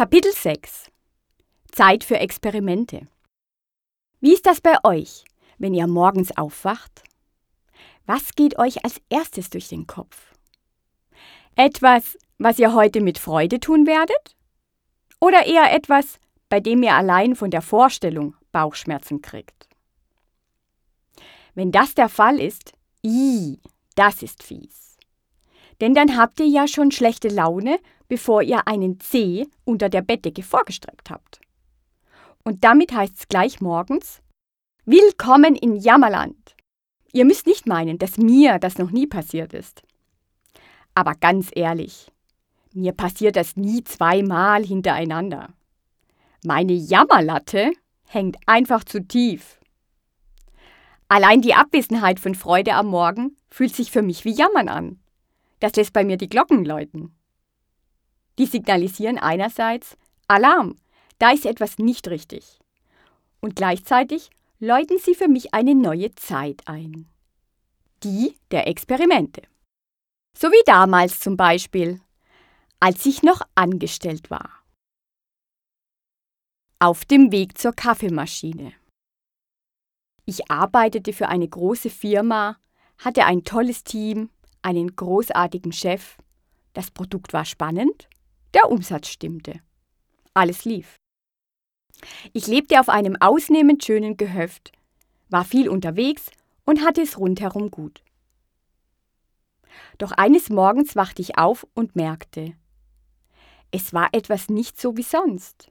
Kapitel 6 Zeit für Experimente. Wie ist das bei euch, wenn ihr morgens aufwacht? Was geht euch als erstes durch den Kopf? Etwas, was ihr heute mit Freude tun werdet? Oder eher etwas, bei dem ihr allein von der Vorstellung Bauchschmerzen kriegt? Wenn das der Fall ist, i, das ist fies. Denn dann habt ihr ja schon schlechte Laune, bevor ihr einen C unter der Bettdecke vorgestreckt habt. Und damit heißt es gleich morgens: Willkommen in Jammerland! Ihr müsst nicht meinen, dass mir das noch nie passiert ist. Aber ganz ehrlich, mir passiert das nie zweimal hintereinander. Meine Jammerlatte hängt einfach zu tief. Allein die Abwesenheit von Freude am Morgen fühlt sich für mich wie Jammern an. Das lässt bei mir die Glocken läuten. Die signalisieren einerseits Alarm, da ist etwas nicht richtig. Und gleichzeitig läuten sie für mich eine neue Zeit ein. Die der Experimente. So wie damals zum Beispiel, als ich noch angestellt war. Auf dem Weg zur Kaffeemaschine. Ich arbeitete für eine große Firma, hatte ein tolles Team, einen großartigen Chef. Das Produkt war spannend, der Umsatz stimmte. Alles lief. Ich lebte auf einem ausnehmend schönen Gehöft, war viel unterwegs und hatte es rundherum gut. Doch eines Morgens wachte ich auf und merkte, es war etwas nicht so wie sonst.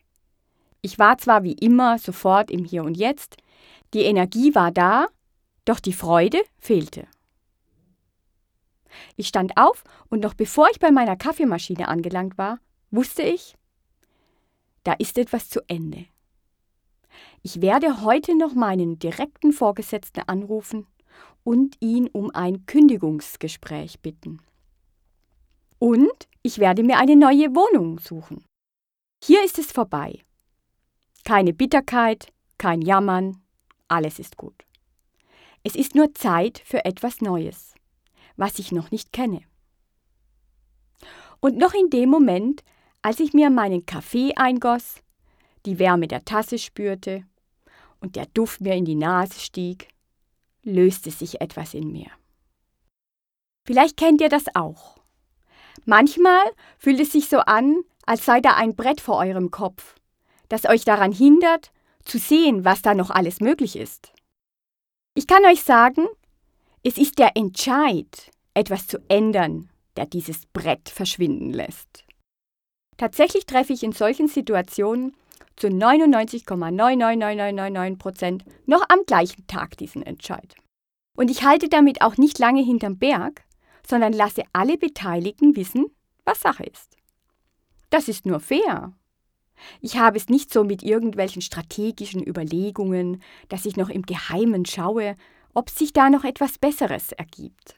Ich war zwar wie immer sofort im Hier und Jetzt, die Energie war da, doch die Freude fehlte. Ich stand auf und noch bevor ich bei meiner Kaffeemaschine angelangt war, wusste ich, da ist etwas zu Ende. Ich werde heute noch meinen direkten Vorgesetzten anrufen und ihn um ein Kündigungsgespräch bitten. Und ich werde mir eine neue Wohnung suchen. Hier ist es vorbei. Keine Bitterkeit, kein Jammern, alles ist gut. Es ist nur Zeit für etwas Neues, was ich noch nicht kenne. Und noch in dem Moment, als ich mir meinen Kaffee eingoss, die Wärme der Tasse spürte und der Duft mir in die Nase stieg, löste sich etwas in mir. Vielleicht kennt ihr das auch. Manchmal fühlt es sich so an, als sei da ein Brett vor eurem Kopf, das euch daran hindert, zu sehen, was da noch alles möglich ist. Ich kann euch sagen, es ist der Entscheid, etwas zu ändern, der dieses Brett verschwinden lässt. Tatsächlich treffe ich in solchen Situationen zu 99,99999 Prozent noch am gleichen Tag diesen Entscheid. Und ich halte damit auch nicht lange hinterm Berg, sondern lasse alle Beteiligten wissen, was Sache ist. Das ist nur fair. Ich habe es nicht so mit irgendwelchen strategischen Überlegungen, dass ich noch im Geheimen schaue, ob sich da noch etwas Besseres ergibt.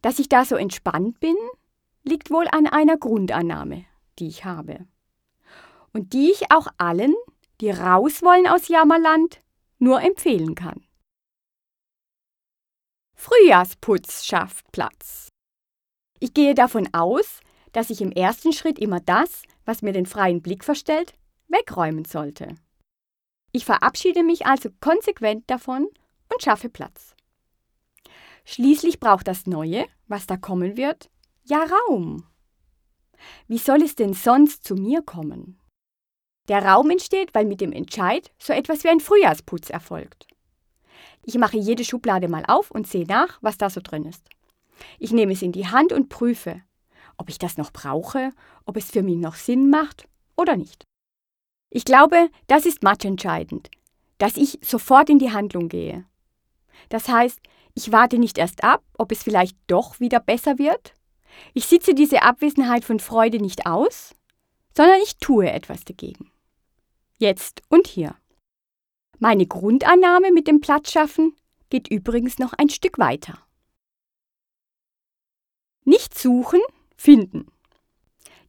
Dass ich da so entspannt bin, liegt wohl an einer Grundannahme, die ich habe und die ich auch allen, die raus wollen aus Jammerland, nur empfehlen kann. Frühjahrsputz schafft Platz. Ich gehe davon aus, dass ich im ersten Schritt immer das, was mir den freien Blick verstellt, wegräumen sollte. Ich verabschiede mich also konsequent davon und schaffe Platz. Schließlich braucht das Neue, was da kommen wird, ja Raum. Wie soll es denn sonst zu mir kommen? Der Raum entsteht, weil mit dem Entscheid so etwas wie ein Frühjahrsputz erfolgt. Ich mache jede Schublade mal auf und sehe nach, was da so drin ist. Ich nehme es in die Hand und prüfe, ob ich das noch brauche, ob es für mich noch Sinn macht oder nicht. Ich glaube, das ist matchentscheidend, dass ich sofort in die Handlung gehe. Das heißt, ich warte nicht erst ab, ob es vielleicht doch wieder besser wird. Ich sitze diese Abwesenheit von Freude nicht aus, sondern ich tue etwas dagegen. Jetzt und hier. Meine Grundannahme mit dem Platzschaffen geht übrigens noch ein Stück weiter. Nicht suchen, finden.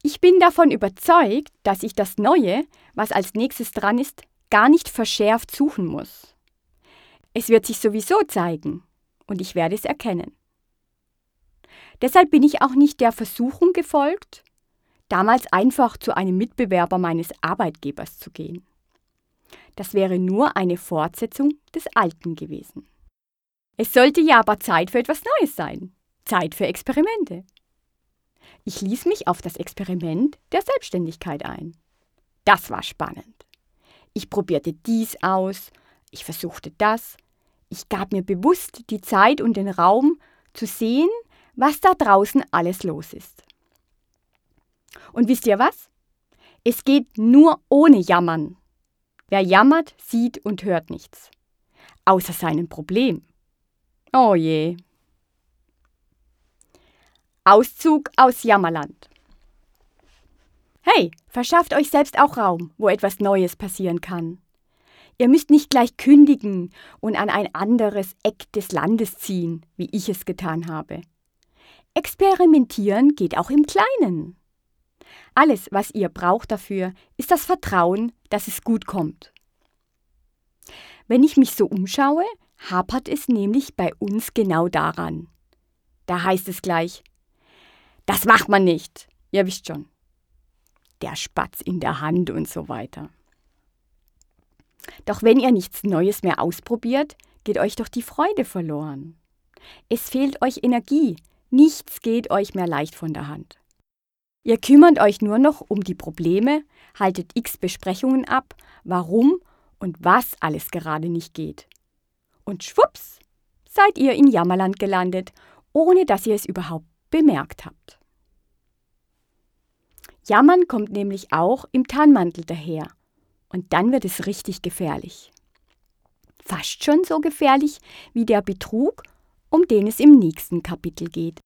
Ich bin davon überzeugt, dass ich das Neue, was als nächstes dran ist, gar nicht verschärft suchen muss. Es wird sich sowieso zeigen und ich werde es erkennen. Deshalb bin ich auch nicht der Versuchung gefolgt, damals einfach zu einem Mitbewerber meines Arbeitgebers zu gehen. Das wäre nur eine Fortsetzung des Alten gewesen. Es sollte ja aber Zeit für etwas Neues sein. Zeit für Experimente. Ich ließ mich auf das Experiment der Selbstständigkeit ein. Das war spannend. Ich probierte dies aus, ich versuchte das, ich gab mir bewusst die Zeit und den Raum zu sehen, was da draußen alles los ist. Und wisst ihr was? Es geht nur ohne Jammern. Wer jammert, sieht und hört nichts. Außer seinem Problem. Oh je. Auszug aus Jammerland. Hey, verschafft euch selbst auch Raum, wo etwas Neues passieren kann. Ihr müsst nicht gleich kündigen und an ein anderes Eck des Landes ziehen, wie ich es getan habe. Experimentieren geht auch im Kleinen. Alles, was ihr braucht dafür, ist das Vertrauen, dass es gut kommt. Wenn ich mich so umschaue, hapert es nämlich bei uns genau daran. Da heißt es gleich, das macht man nicht. Ihr wisst schon. Der Spatz in der Hand und so weiter. Doch wenn ihr nichts Neues mehr ausprobiert, geht euch doch die Freude verloren. Es fehlt euch Energie, nichts geht euch mehr leicht von der Hand. Ihr kümmert euch nur noch um die Probleme, haltet x Besprechungen ab, warum und was alles gerade nicht geht. Und schwupps, seid ihr in Jammerland gelandet, ohne dass ihr es überhaupt bemerkt habt. Jammern kommt nämlich auch im Tarnmantel daher. Und dann wird es richtig gefährlich. Fast schon so gefährlich wie der Betrug, um den es im nächsten Kapitel geht.